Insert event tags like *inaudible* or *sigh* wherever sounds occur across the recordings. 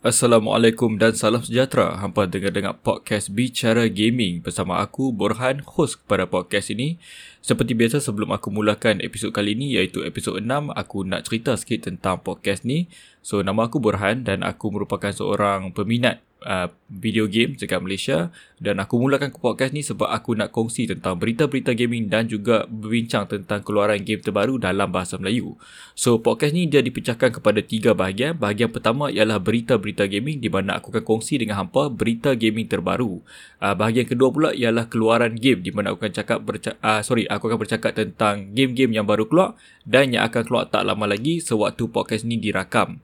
Assalamualaikum dan salam sejahtera. Hampa dengar-dengar podcast Bicara Gaming bersama aku, Borhan, host kepada podcast ini. Seperti biasa sebelum aku mulakan episod kali ini iaitu episod 6, aku nak cerita sikit tentang podcast ni. So, nama aku Borhan dan aku merupakan seorang peminat uh, video game dekat Malaysia dan aku mulakan podcast ni sebab aku nak kongsi tentang berita-berita gaming dan juga berbincang tentang keluaran game terbaru dalam bahasa Melayu. So podcast ni dia dipecahkan kepada tiga bahagian. Bahagian pertama ialah berita-berita gaming di mana aku akan kongsi dengan hampa berita gaming terbaru. Uh, bahagian kedua pula ialah keluaran game di mana aku akan cakap berca- uh, sorry aku akan bercakap tentang game-game yang baru keluar dan yang akan keluar tak lama lagi sewaktu podcast ni dirakam.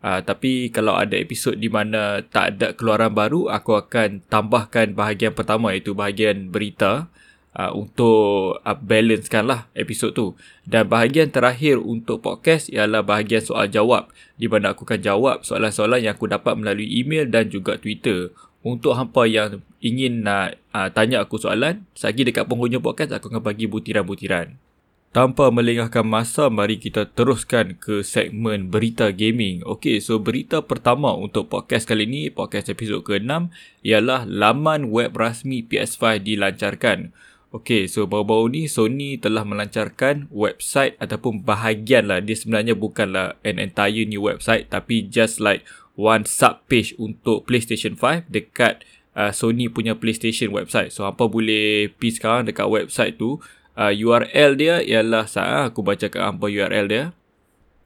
Uh, tapi kalau ada episod di mana tak ada keluaran baru, aku akan tambahkan bahagian pertama iaitu bahagian berita uh, untuk uh, balancekan lah episod tu. Dan bahagian terakhir untuk podcast ialah bahagian soal jawab di mana aku akan jawab soalan-soalan yang aku dapat melalui email dan juga Twitter. Untuk hampa yang ingin nak uh, tanya aku soalan, lagi dekat penghujung podcast aku akan bagi butiran-butiran. Tanpa melengahkan masa, mari kita teruskan ke segmen berita gaming. Okey, so berita pertama untuk podcast kali ini, podcast episod ke-6, ialah laman web rasmi PS5 dilancarkan. Okey, so baru-baru ni Sony telah melancarkan website ataupun bahagian lah. Dia sebenarnya bukanlah an entire new website tapi just like one sub page untuk PlayStation 5 dekat uh, Sony punya PlayStation website. So, apa boleh pergi sekarang dekat website tu uh, URL dia ialah saya aku baca kat hampa URL dia.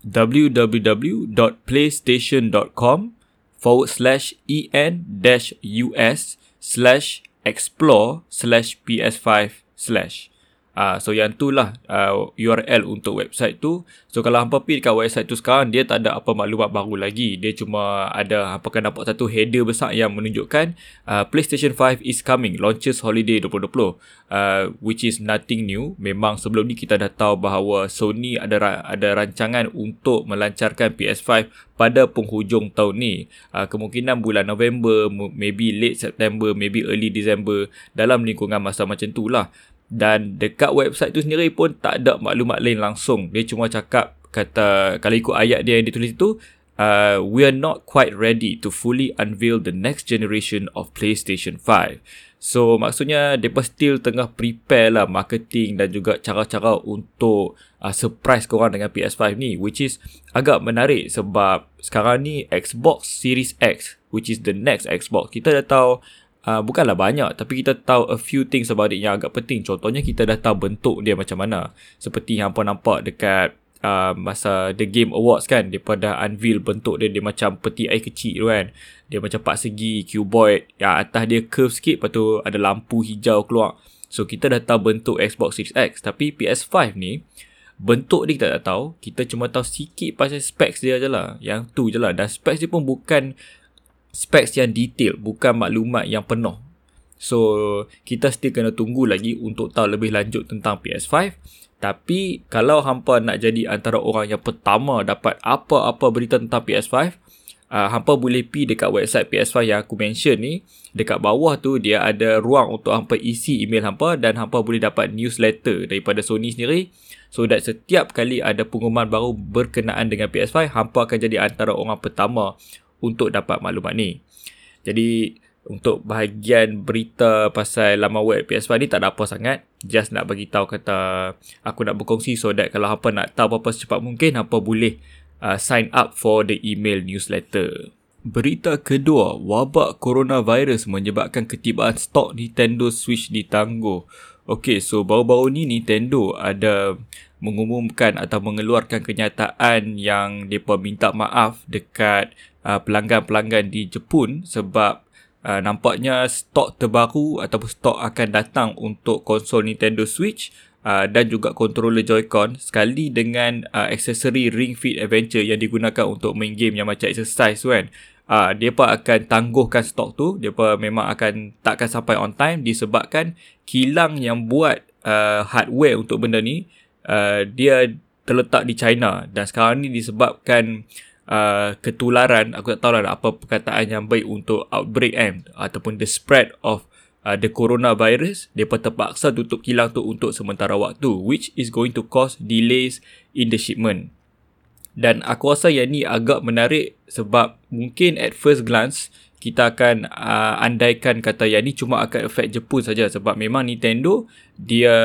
www.playstation.com forward slash en us slash explore slash ps5 slash. Ah, uh, so yang tu lah uh, URL untuk website tu. So kalau hampa pergi dekat website tu sekarang dia tak ada apa maklumat baru lagi. Dia cuma ada hampa kan dapat satu header besar yang menunjukkan uh, PlayStation 5 is coming launches holiday 2020. Uh, which is nothing new. Memang sebelum ni kita dah tahu bahawa Sony ada ada rancangan untuk melancarkan PS5 pada penghujung tahun ni. Uh, kemungkinan bulan November, maybe late September, maybe early December dalam lingkungan masa macam tu lah dan dekat website tu sendiri pun tak ada maklumat lain langsung. Dia cuma cakap kata kalau ikut ayat dia yang ditulis tu uh, we are not quite ready to fully unveil the next generation of PlayStation 5 so maksudnya mereka still tengah prepare lah marketing dan juga cara-cara untuk uh, surprise korang dengan PS5 ni which is agak menarik sebab sekarang ni Xbox Series X which is the next Xbox. Kita dah tahu uh, bukanlah banyak tapi kita tahu a few things about it yang agak penting. Contohnya kita dah tahu bentuk dia macam mana. Seperti yang apa nampak dekat uh, masa The Game Awards kan dia pada unveil bentuk dia dia macam peti air kecil tu kan. Dia macam pak segi cuboid yang atas dia curve sikit lepas tu ada lampu hijau keluar. So kita dah tahu bentuk Xbox Series X tapi PS5 ni bentuk dia kita tak tahu. Kita cuma tahu sikit pasal specs dia je lah. Yang tu je lah. Dan specs dia pun bukan specs yang detail bukan maklumat yang penuh. So kita still kena tunggu lagi untuk tahu lebih lanjut tentang PS5 tapi kalau hampa nak jadi antara orang yang pertama dapat apa-apa berita tentang PS5 uh, hampa boleh pi dekat website PS5 yang aku mention ni. Dekat bawah tu dia ada ruang untuk hampa isi email hampa dan hampa boleh dapat newsletter daripada Sony sendiri. So that setiap kali ada pengumuman baru berkenaan dengan PS5 hampa akan jadi antara orang pertama untuk dapat maklumat ni. Jadi untuk bahagian berita pasal laman web PS5 ni tak ada apa sangat. Just nak bagi tahu kata aku nak berkongsi so that kalau apa nak tahu apa-apa secepat mungkin apa boleh uh, sign up for the email newsletter. Berita kedua, wabak coronavirus menyebabkan ketibaan stok Nintendo Switch ditangguh. Okay, so baru-baru ni Nintendo ada mengumumkan atau mengeluarkan kenyataan yang mereka minta maaf dekat uh, pelanggan-pelanggan di Jepun sebab uh, nampaknya stok terbaru ataupun stok akan datang untuk konsol Nintendo Switch uh, dan juga controller Joy-Con sekali dengan uh, aksesori Ring Fit Adventure yang digunakan untuk main game yang macam exercise kan. Uh, dia akan tangguhkan stok tu. Dia memang akan takkan sampai on time disebabkan kilang yang buat uh, hardware untuk benda ni uh, dia terletak di China dan sekarang ni disebabkan uh, ketularan aku tak tahu lah apa perkataan yang baik untuk outbreak kan ataupun the spread of uh, the coronavirus mereka terpaksa tutup kilang tu untuk sementara waktu which is going to cause delays in the shipment Dan aku rasa yang ni agak menarik sebab mungkin at first glance kita akan uh, andaikan kata yang ni cuma akan affect Jepun saja sebab memang Nintendo dia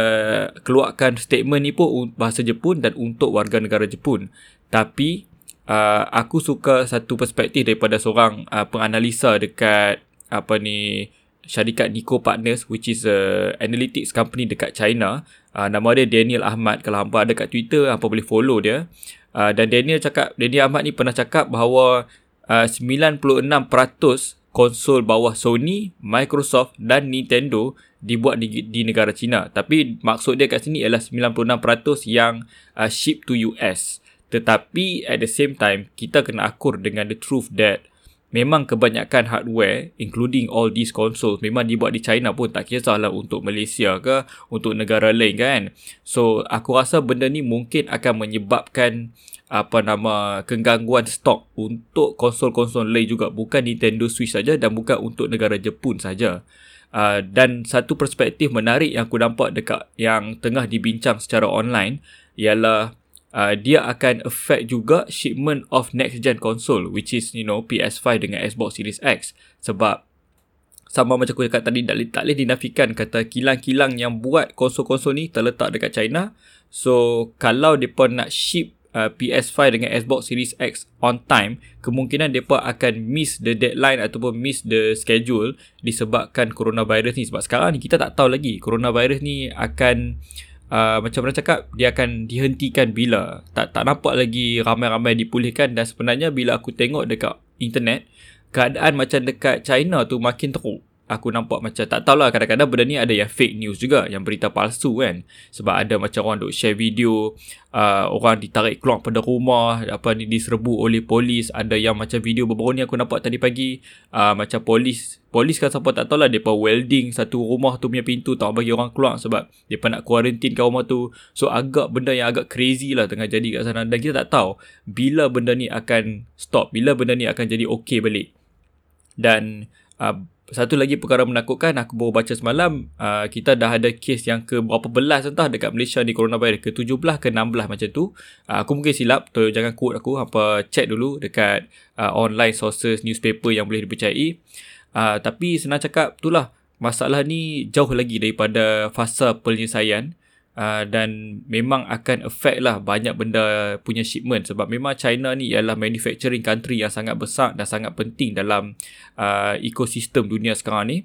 keluarkan statement ni pun bahasa Jepun dan untuk warga negara Jepun. Tapi uh, aku suka satu perspektif daripada seorang uh, penganalisa dekat apa ni syarikat Nico Partners which is a analytics company dekat China. Uh, nama dia Daniel Ahmad. Kalau hampa ada kat Twitter, hampa boleh follow dia. Uh, dan Daniel cakap, Daniel Ahmad ni pernah cakap bahawa uh, 96% konsol bawah Sony, Microsoft dan Nintendo dibuat di, di negara China. Tapi maksud dia kat sini ialah 96% yang uh, ship to US. Tetapi at the same time, kita kena akur dengan the truth that memang kebanyakan hardware including all these consoles memang dibuat di China pun tak kisahlah untuk Malaysia ke untuk negara lain kan. So aku rasa benda ni mungkin akan menyebabkan apa nama kegangguan stok untuk konsol-konsol lain juga bukan Nintendo Switch saja dan bukan untuk negara Jepun saja. Uh, dan satu perspektif menarik yang aku nampak dekat yang tengah dibincang secara online ialah uh, dia akan affect juga shipment of next gen console which is you know PS5 dengan Xbox Series X sebab sama macam aku cakap tadi tak boleh, dinafikan kata kilang-kilang yang buat konsol-konsol ni terletak dekat China so kalau depa nak ship uh, PS5 dengan Xbox Series X on time, kemungkinan mereka akan miss the deadline ataupun miss the schedule disebabkan coronavirus ni. Sebab sekarang ni kita tak tahu lagi coronavirus ni akan uh, macam mana cakap, dia akan dihentikan bila. Tak tak nampak lagi ramai-ramai dipulihkan dan sebenarnya bila aku tengok dekat internet, keadaan macam dekat China tu makin teruk aku nampak macam tak tahulah kadang-kadang benda ni ada yang fake news juga yang berita palsu kan. Sebab ada macam orang duk share video uh, orang ditarik keluar pada rumah apa ni diserbu oleh polis. Ada yang macam video baru ni aku nampak tadi pagi uh, macam polis polis kan siapa tak tahulah depa welding satu rumah tu punya pintu tak bagi orang keluar sebab depa nak quarantine kat rumah tu. So agak benda yang agak crazy lah tengah jadi kat sana dan kita tak tahu bila benda ni akan stop bila benda ni akan jadi okay balik. Dan uh, satu lagi perkara menakutkan aku baru baca semalam uh, kita dah ada kes yang ke berapa belas entah dekat Malaysia ni coronavirus ke 17 ke 16 macam tu. Uh, aku mungkin silap tu jangan quote aku apa check dulu dekat uh, online sources newspaper yang boleh dipercayai. Uh, tapi senang cakap itulah masalah ni jauh lagi daripada fasa penyelesaian Uh, dan memang akan affect lah banyak benda punya shipment sebab memang China ni ialah manufacturing country yang sangat besar dan sangat penting dalam uh, ekosistem dunia sekarang ni.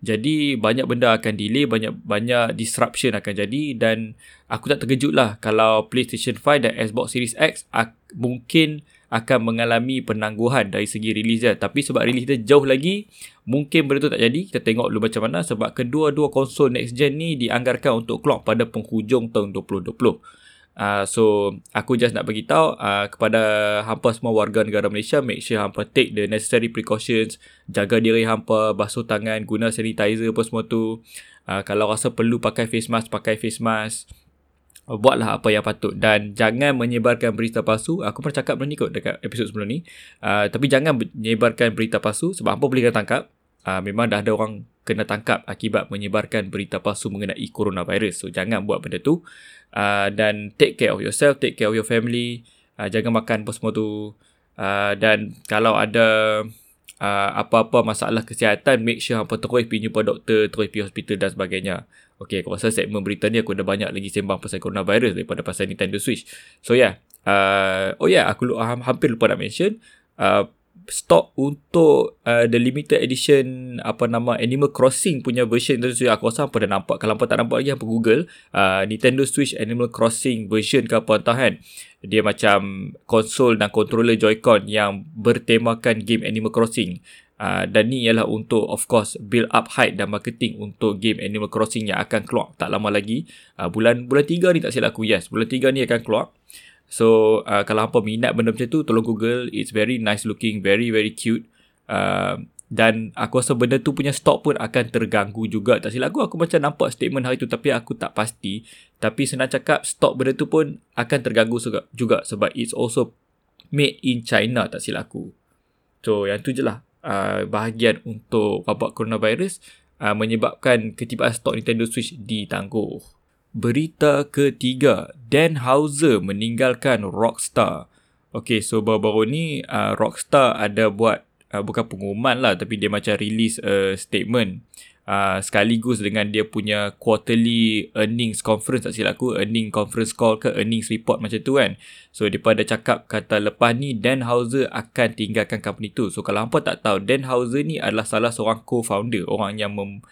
Jadi banyak benda akan delay, banyak banyak disruption akan jadi dan aku tak terkejut lah kalau PlayStation 5 dan Xbox Series X mungkin akan mengalami penangguhan dari segi rilis dia. Tapi sebab rilis dia jauh lagi, mungkin benda tu tak jadi. Kita tengok dulu macam mana sebab kedua-dua konsol next gen ni dianggarkan untuk keluar pada penghujung tahun 2020. Uh, so aku just nak bagi tahu uh, kepada hampa semua warga negara Malaysia make sure hampa take the necessary precautions jaga diri hampa basuh tangan guna sanitizer apa semua tu uh, kalau rasa perlu pakai face mask pakai face mask buatlah apa yang patut. Dan jangan menyebarkan berita palsu. Aku pernah cakap benda ni kot dekat episod sebelum ni. Uh, tapi jangan menyebarkan berita palsu sebab apa boleh kena tangkap. Uh, memang dah ada orang kena tangkap akibat menyebarkan berita palsu mengenai coronavirus. So jangan buat benda tu. Uh, dan take care of yourself take care of your family. Uh, jangan makan apa semua tu. Uh, dan kalau ada uh, apa-apa masalah kesihatan make sure hampa terus pergi jumpa doktor terus pergi hospital dan sebagainya Okay, aku rasa segmen berita ni aku dah banyak lagi sembang pasal coronavirus daripada pasal Nintendo Switch. So yeah, uh, oh yeah, aku lupa, hampir lupa nak mention, uh, stok untuk uh, the limited edition apa nama Animal Crossing punya version Nintendo Switch aku rasa apa dah nampak. Kalau apa tak nampak lagi, apa Google uh, Nintendo Switch Animal Crossing version ke apa entah kan. Dia macam konsol dan controller Joy-Con yang bertemakan game Animal Crossing. Uh, dan ni ialah untuk of course build up hype dan marketing untuk game Animal Crossing yang akan keluar tak lama lagi. Uh, bulan bulan 3 ni tak silap aku. Yes, bulan 3 ni akan keluar. So uh, kalau apa minat benda macam tu tolong Google. It's very nice looking, very very cute. Uh, dan aku rasa benda tu punya stok pun akan terganggu juga. Tak silap aku, aku macam nampak statement hari tu tapi aku tak pasti. Tapi senang cakap stok benda tu pun akan terganggu juga, juga sebab it's also made in China tak silap aku. So yang tu je lah uh, bahagian untuk wabak coronavirus uh, menyebabkan ketibaan stok Nintendo Switch ditangguh. Berita ketiga, Dan Houser meninggalkan Rockstar. Okay, so baru-baru ni uh, Rockstar ada buat uh, bukan pengumuman lah tapi dia macam release a statement uh, sekaligus dengan dia punya quarterly earnings conference tak silap aku earning conference call ke earnings report macam tu kan. So dia pada cakap kata lepas ni Dan Houser akan tinggalkan company tu. So kalau hampa tak tahu Dan Houser ni adalah salah seorang co-founder orang yang mem-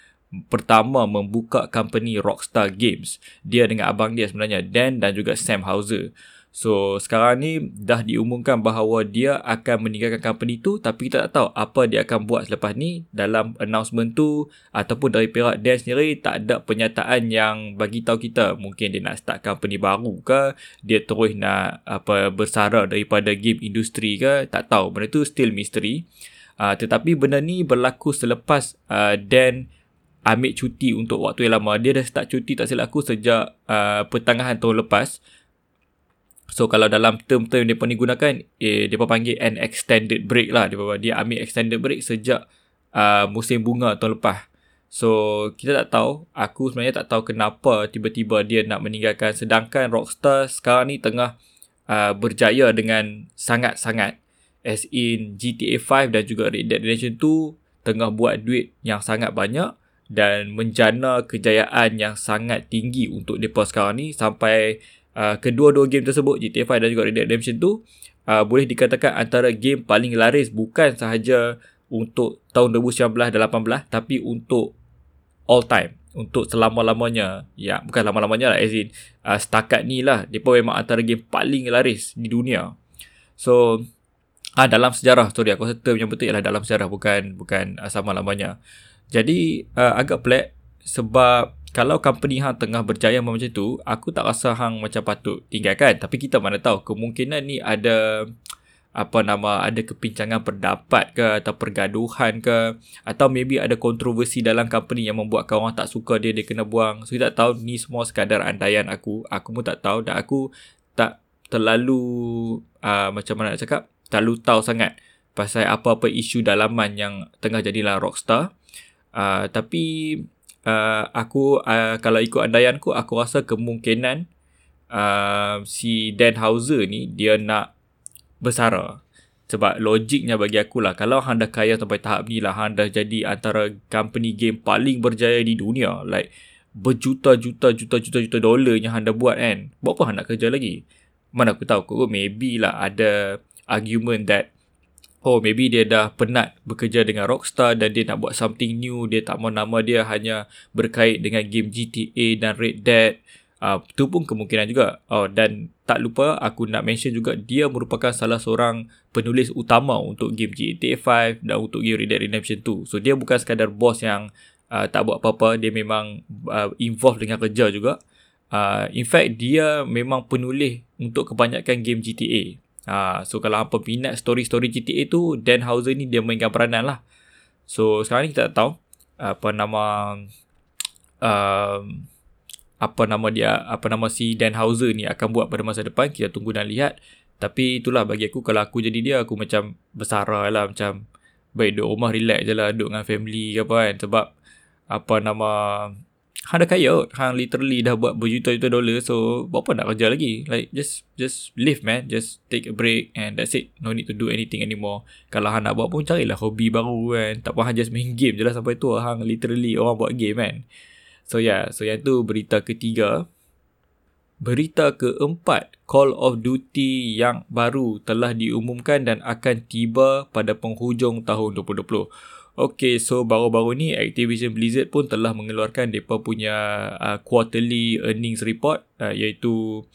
pertama membuka company Rockstar Games. Dia dengan abang dia sebenarnya Dan dan juga Sam Houser So sekarang ni dah diumumkan bahawa dia akan meninggalkan company tu tapi kita tak tahu apa dia akan buat selepas ni dalam announcement tu ataupun dari pihak Dan sendiri tak ada penyataan yang bagi tahu kita. Mungkin dia nak start company baru ke dia terus nak apa bersara daripada game industri ke tak tahu. Benda tu still mystery. Uh, tetapi benda ni berlaku selepas uh, Dan ambil cuti untuk waktu yang lama. Dia dah start cuti tak silap aku sejak uh, pertengahan tahun lepas So kalau dalam term-term dia pun digunakan eh, pun panggil an extended break lah. Dia, dia ambil extended break sejak uh, musim bunga tahun lepas. So kita tak tahu. Aku sebenarnya tak tahu kenapa tiba-tiba dia nak meninggalkan. Sedangkan Rockstar sekarang ni tengah uh, berjaya dengan sangat-sangat. As in GTA 5 dan juga Red Dead Redemption 2 tengah buat duit yang sangat banyak dan menjana kejayaan yang sangat tinggi untuk depa sekarang ni. Sampai uh, kedua-dua game tersebut GTA 5 dan juga Red Dead Redemption 2 uh, boleh dikatakan antara game paling laris bukan sahaja untuk tahun 2019 dan 18 tapi untuk all time untuk selama-lamanya. Ya bukan lama-lamanya lah as in uh, setakat ni lah dia memang antara game paling laris di dunia. So ah dalam sejarah sorry aku term yang betul ialah dalam sejarah bukan bukan uh, sama lamanya jadi uh, agak pelik sebab kalau company hang tengah berjaya macam tu, aku tak rasa hang macam patut tinggalkan. Tapi kita mana tahu kemungkinan ni ada apa nama ada kepincangan pendapat ke atau pergaduhan ke atau maybe ada kontroversi dalam company yang membuatkan orang tak suka dia dia kena buang. So kita tak tahu ni semua sekadar andaian aku. Aku pun tak tahu dan aku tak terlalu uh, macam mana nak cakap terlalu tahu sangat pasal apa-apa isu dalaman yang tengah jadilah rockstar. Uh, tapi uh, aku uh, kalau ikut andaianku aku rasa kemungkinan uh, si Dan Houser ni dia nak bersara. Sebab logiknya bagi aku lah kalau hang dah kaya sampai tahap ni lah hang dah jadi antara company game paling berjaya di dunia like berjuta-juta juta-juta juta dolar yang hang dah buat kan buat apa hang nak kerja lagi? Mana aku tahu kot maybe lah ada argument that oh maybe dia dah penat bekerja dengan Rockstar dan dia nak buat something new. Dia tak mau nama dia hanya berkait dengan game GTA dan Red Dead. Uh, tu pun kemungkinan juga. Oh dan tak lupa aku nak mention juga dia merupakan salah seorang penulis utama untuk game GTA 5 dan untuk game Red Dead Redemption 2 so dia bukan sekadar boss yang uh, tak buat apa-apa. Dia memang uh, involved dengan kerja juga. Uh, in fact dia memang penulis untuk kebanyakan game GTA Ha, so kalau apa minat story-story GTA tu, Dan Houser ni dia mainkan peranan lah. So sekarang ni kita tak tahu apa nama uh, apa nama dia, apa nama si Dan Houser ni akan buat pada masa depan. Kita tunggu dan lihat. Tapi itulah bagi aku kalau aku jadi dia aku macam bersara lah macam baik duduk rumah relax je lah duduk dengan family ke apa kan sebab apa nama hang dah kaya hang literally dah buat berjuta-juta dolar so buat apa nak kerja lagi? Like just just live man. Just take a break and that's it. No need to do anything anymore. Kalau hang nak buat pun carilah hobi baru kan. Tak apa hang just main game je lah sampai tua. Hang literally orang buat game kan. So yeah so yang tu berita ketiga. Berita keempat, Call of Duty yang baru telah diumumkan dan akan tiba pada penghujung tahun 2020. Okay, so baru-baru ni Activision Blizzard pun telah mengeluarkan mereka punya uh, quarterly earnings report uh, iaitu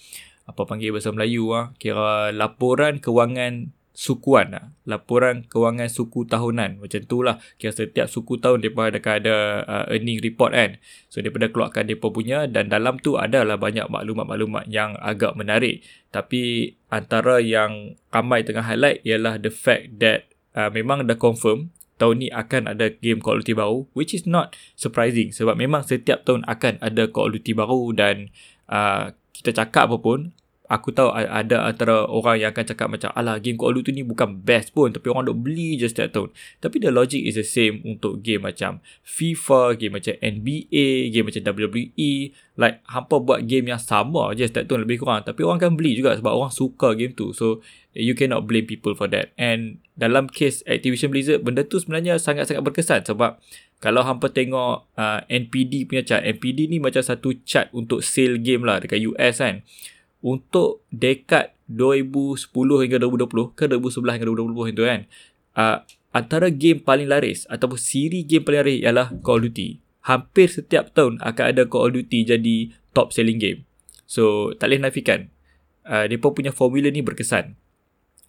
apa panggil bahasa Melayu ah kira laporan kewangan sukuan lah. laporan kewangan suku tahunan. Macam tu lah kira setiap suku tahun mereka ada ada uh, earning report kan. So daripada keluarkan mereka punya dan dalam tu adalah banyak maklumat-maklumat yang agak menarik. Tapi antara yang ramai tengah highlight ialah the fact that uh, memang dah confirm tahun ni akan ada game Call of Duty baru which is not surprising sebab memang setiap tahun akan ada Call of Duty baru dan uh, kita cakap apa pun aku tahu ada antara orang yang akan cakap macam alah game Call of Duty ni bukan best pun tapi orang dok beli je setiap tahun. Tapi the logic is the same untuk game macam FIFA, game macam NBA, game macam WWE. Like hampa buat game yang sama je setiap tahun lebih kurang tapi orang kan beli juga sebab orang suka game tu. So you cannot blame people for that. And dalam case Activision Blizzard benda tu sebenarnya sangat-sangat berkesan sebab kalau hampa tengok uh, NPD punya chart, NPD ni macam satu chart untuk sale game lah dekat US kan untuk dekad 2010 hingga 2020 ke 2011 hingga 2020 itu kan uh, antara game paling laris ataupun siri game paling laris ialah Call of Duty. Hampir setiap tahun akan ada Call of Duty jadi top selling game. So tak boleh nafikan. Uh, mereka punya formula ni berkesan.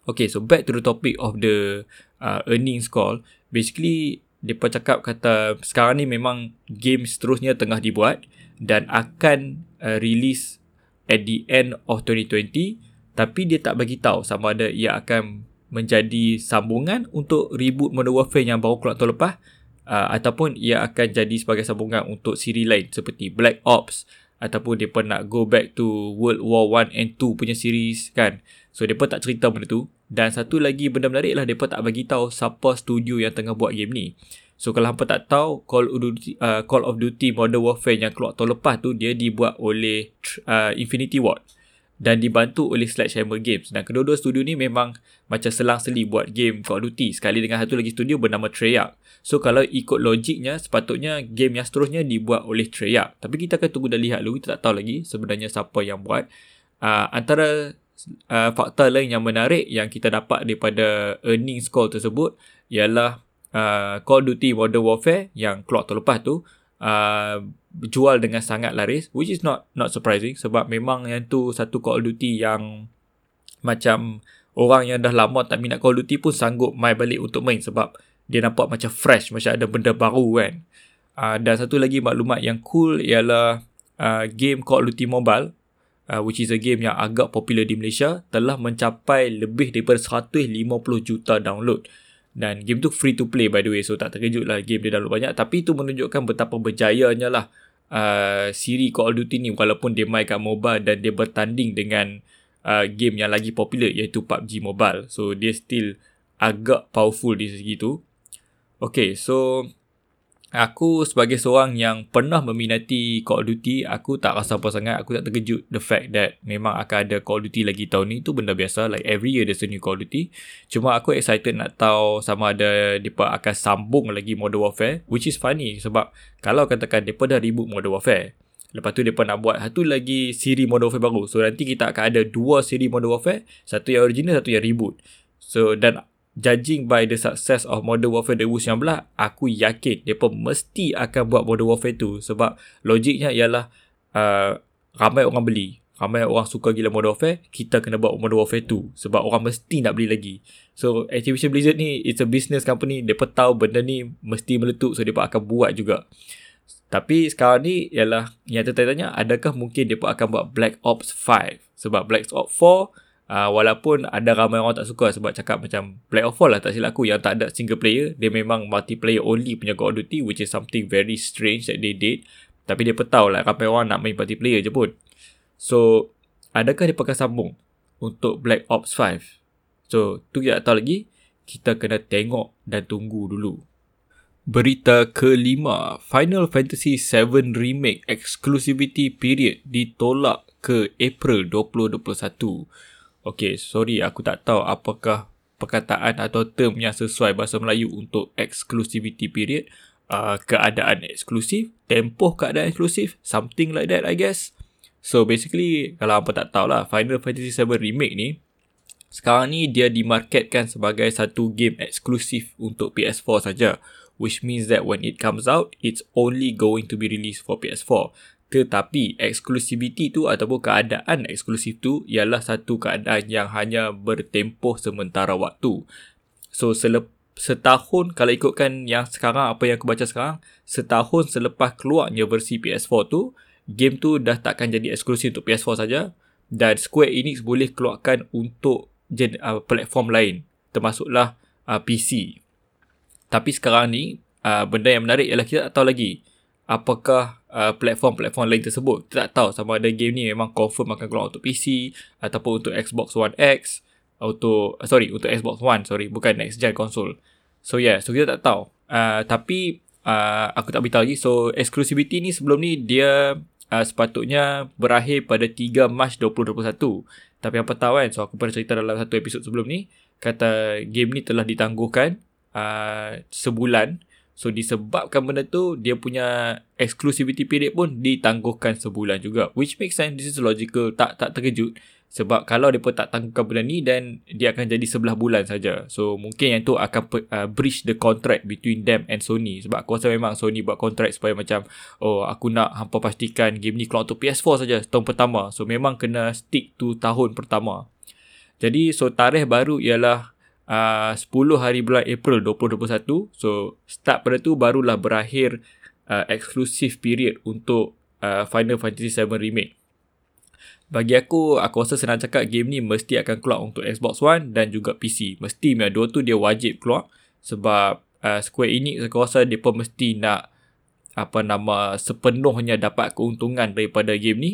Okay, so back to the topic of the uh, earnings call. Basically, mereka cakap kata sekarang ni memang game seterusnya tengah dibuat dan akan uh, release at the end of 2020 tapi dia tak bagi tahu sama ada ia akan menjadi sambungan untuk reboot Modern Warfare yang baru keluar tahun lepas uh, ataupun ia akan jadi sebagai sambungan untuk siri lain seperti Black Ops ataupun dia pun nak go back to World War 1 and 2 punya series kan? So dia pun tak cerita benda tu. Dan satu lagi benda menarik lah dia pun tak bagi tahu siapa studio yang tengah buat game ni So kalau hampa tak tahu Call of Duty, uh, Call of Duty Modern Warfare yang keluar tahun lepas tu dia dibuat oleh uh, Infinity Ward dan dibantu oleh Sledgehammer Games. Dan kedua-dua studio ni memang macam selang-seli buat game Call of Duty sekali dengan satu lagi studio bernama Treyarch. So kalau ikut logiknya sepatutnya game yang seterusnya dibuat oleh Treyarch. Tapi kita akan tunggu dan lihat dulu kita tak tahu lagi sebenarnya siapa yang buat. Uh, antara uh, fakta lain yang menarik yang kita dapat daripada earnings call tersebut ialah uh, Call of Duty Modern Warfare yang keluar tahun lepas tu uh, jual dengan sangat laris which is not not surprising sebab memang yang tu satu Call of Duty yang macam orang yang dah lama tak minat Call of Duty pun sanggup main balik untuk main sebab dia nampak macam fresh macam ada benda baru kan. Uh, dan satu lagi maklumat yang cool ialah uh, game Call of Duty Mobile uh, which is a game yang agak popular di Malaysia telah mencapai lebih daripada 150 juta download dan game tu free to play by the way. So tak terkejut lah game dia download banyak. Tapi itu menunjukkan betapa berjayanya lah uh, siri Call of Duty ni. Walaupun dia main kat mobile dan dia bertanding dengan uh, game yang lagi popular iaitu PUBG Mobile. So dia still agak powerful di segi tu. Okay so Aku sebagai seorang yang pernah meminati Call of Duty, aku tak rasa apa sangat. Aku tak terkejut the fact that memang akan ada Call of Duty lagi tahun ni. Itu benda biasa. Like every year there's a new Call of Duty. Cuma aku excited nak tahu sama ada mereka akan sambung lagi Modern Warfare. Which is funny sebab kalau katakan mereka dah reboot Modern Warfare. Lepas tu mereka nak buat satu lagi siri Modern Warfare baru. So nanti kita akan ada dua siri Modern Warfare. Satu yang original, satu yang reboot. So dan judging by the success of Modern Warfare 2019, aku yakin mereka mesti akan buat Modern Warfare tu sebab logiknya ialah uh, ramai orang beli. Ramai orang suka gila Modern Warfare, kita kena buat Modern Warfare 2 sebab orang mesti nak beli lagi. So Activision Blizzard ni it's a business company, mereka tahu benda ni mesti meletup so mereka akan buat juga. Tapi sekarang ni ialah yang tertanya adakah mungkin mereka akan buat Black Ops 5 sebab Black Ops 4 Uh, walaupun ada ramai orang tak suka sebab cakap macam Black Ops 4 lah tak silap aku. Yang tak ada single player dia memang multiplayer only punya Call of Duty which is something very strange that they did. Tapi dia pun tahu lah ramai orang nak main multiplayer je pun. So adakah dia pakai sambung untuk Black Ops 5 so tu kita tak tahu lagi kita kena tengok dan tunggu dulu. Berita kelima, Final Fantasy 7 Remake exclusivity period ditolak ke April 2021. Okay, sorry aku tak tahu apakah perkataan atau term yang sesuai bahasa Melayu untuk exclusivity period. Uh, keadaan eksklusif, tempoh keadaan eksklusif, something like that I guess. So basically, kalau apa tak tahu lah, Final Fantasy 7 Remake ni, sekarang ni dia dimarketkan sebagai satu game eksklusif untuk PS4 saja. Which means that when it comes out, it's only going to be released for PS4. Tetapi eksklusiviti tu ataupun keadaan eksklusif tu ialah satu keadaan yang hanya bertempoh sementara waktu. So selep, setahun kalau ikutkan yang sekarang apa yang aku baca sekarang, setahun selepas keluarnya versi PS4 tu, game tu dah takkan jadi eksklusif untuk PS4 saja dan Square Enix boleh keluarkan untuk jen, uh, platform lain termasuklah uh, PC. Tapi sekarang ni uh, benda yang menarik ialah kita tak tahu lagi apakah uh, platform-platform lain tersebut. Kita tak tahu sama ada game ni memang confirm akan keluar untuk PC ataupun untuk Xbox One X untuk uh, sorry untuk Xbox One sorry bukan next gen console. So yeah, so kita tak tahu. Uh, tapi uh, aku tak beritahu lagi. So exclusivity ni sebelum ni dia uh, sepatutnya berakhir pada 3 Mac 2021. Tapi apa tahu kan, so aku pernah cerita dalam satu episod sebelum ni, kata game ni telah ditangguhkan uh, sebulan So disebabkan benda tu dia punya exclusivity period pun ditangguhkan sebulan juga which makes sense this is logical tak tak terkejut sebab kalau pun tak tangguhkan benda ni dan dia akan jadi sebelah bulan saja. So mungkin yang tu akan uh, breach the contract between them and Sony sebab aku rasa memang Sony buat contract supaya macam oh aku nak hampa pastikan game ni keluar untuk PS4 saja tahun pertama. So memang kena stick to tahun pertama. Jadi so tarikh baru ialah uh, 10 hari bulan April 2021. So start pada tu barulah berakhir uh, exclusive period untuk uh, Final Fantasy 7 Remake. Bagi aku, aku rasa senang cakap game ni mesti akan keluar untuk Xbox One dan juga PC. Mesti, memang dua tu dia wajib keluar. Sebab uh, Square Enix aku rasa dia pun mesti nak apa nama sepenuhnya dapat keuntungan daripada game ni.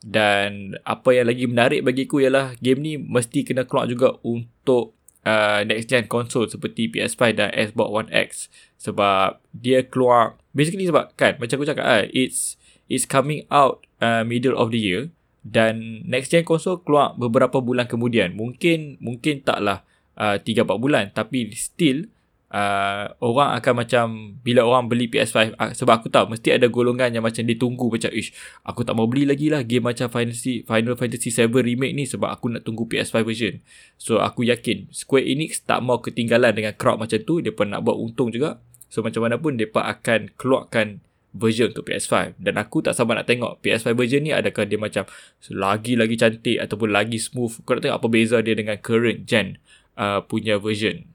Dan apa yang lagi menarik bagi aku ialah game ni mesti kena keluar juga untuk uh, next gen console seperti PS5 dan Xbox One X. Sebab dia keluar basically sebab kan macam aku cakap ah it's it's coming out uh, middle of the year. Dan next gen console keluar beberapa bulan kemudian. Mungkin mungkin taklah uh, 3 4 bulan. Tapi still uh, orang akan macam bila orang beli PS5 uh, sebab aku tahu mesti ada golongan yang macam dia tunggu macam ish aku tak mau beli lagi lah game macam Final Fantasy, Final Fantasy 7 remake ni sebab aku nak tunggu PS5 version. So aku yakin Square Enix tak mau ketinggalan dengan crowd macam tu. Dia pun nak buat untung juga. So macam mana pun mereka akan keluarkan version untuk PS5 dan aku tak sabar nak tengok PS5 version ni adakah dia macam lagi-lagi cantik ataupun lagi smooth. Kau nak tengok apa beza dia dengan current gen uh, punya version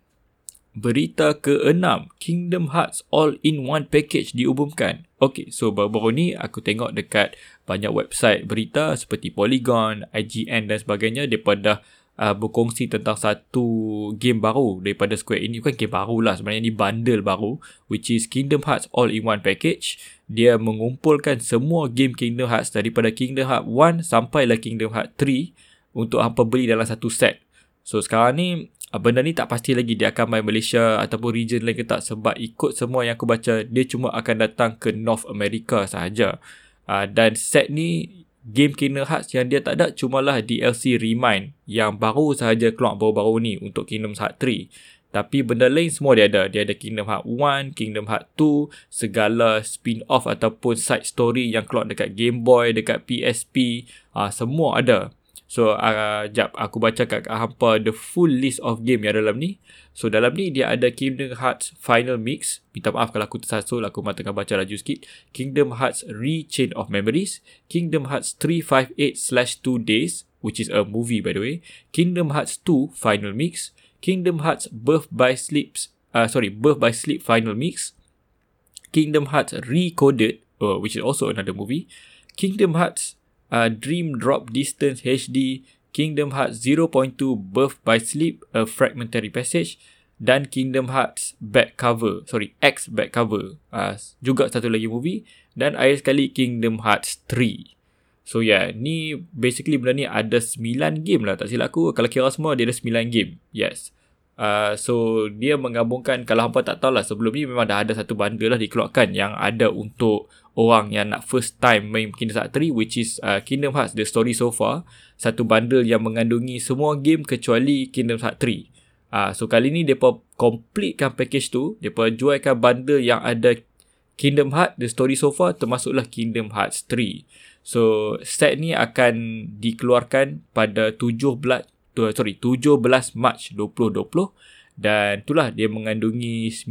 Berita ke-6, Kingdom Hearts All-in-One Package diumumkan. Okay, so baru-baru ni aku tengok dekat banyak website berita seperti Polygon, IGN dan sebagainya. Dia dah uh, berkongsi tentang satu game baru daripada Square ini. Bukan game baru lah, sebenarnya ni bundle baru. Which is Kingdom Hearts All-in-One Package. Dia mengumpulkan semua game Kingdom Hearts daripada Kingdom Hearts 1 sampai lah Kingdom Hearts 3 untuk hampa beli dalam satu set. So sekarang ni benda ni tak pasti lagi dia akan main Malaysia ataupun region lain ke tak sebab ikut semua yang aku baca dia cuma akan datang ke North America sahaja. Uh, dan set ni game Kingdom Hearts yang dia tak ada cumalah DLC Remind yang baru sahaja keluar baru-baru ni untuk Kingdom Hearts 3. Tapi benda lain semua dia ada. Dia ada Kingdom Hearts 1, Kingdom Hearts 2, segala spin-off ataupun side story yang keluar dekat Game Boy, dekat PSP, uh, semua ada. So, uh, jap, aku baca kat hampa the full list of game yang dalam ni. So, dalam ni dia ada Kingdom Hearts Final Mix. Minta maaf kalau aku tersasul, aku mahu tengah baca laju sikit. Kingdom Hearts Re-Chain of Memories. Kingdom Hearts 358 slash 2 Days, which is a movie by the way. Kingdom Hearts 2 Final Mix. Kingdom Hearts Birth by Sleeps, uh, sorry, Birth by Sleep Final Mix. Kingdom Hearts Recoded, uh, which is also another movie. Kingdom Hearts uh, Dream Drop Distance HD, Kingdom Hearts 0.2 Birth by Sleep, A Fragmentary Passage dan Kingdom Hearts back cover, sorry, X back cover. Uh, juga satu lagi movie dan akhir sekali Kingdom Hearts 3. So yeah, ni basically benda ni ada 9 game lah tak silap aku. Kalau kira semua dia ada 9 game. Yes. Uh, so dia menggabungkan kalau hampa tak tahu lah sebelum ni memang dah ada satu bundle lah dikeluarkan yang ada untuk orang yang nak first time main Kingdom Hearts 3 which is uh, Kingdom Hearts The Story So Far. Satu bundle yang mengandungi semua game kecuali Kingdom Hearts 3 uh, so kali ni mereka completekan package tu. Mereka jualkan bundle yang ada Kingdom Hearts The Story So Far termasuklah Kingdom Hearts 3 so set ni akan dikeluarkan pada 17 sorry 17 Mac 2020 dan itulah dia mengandungi 9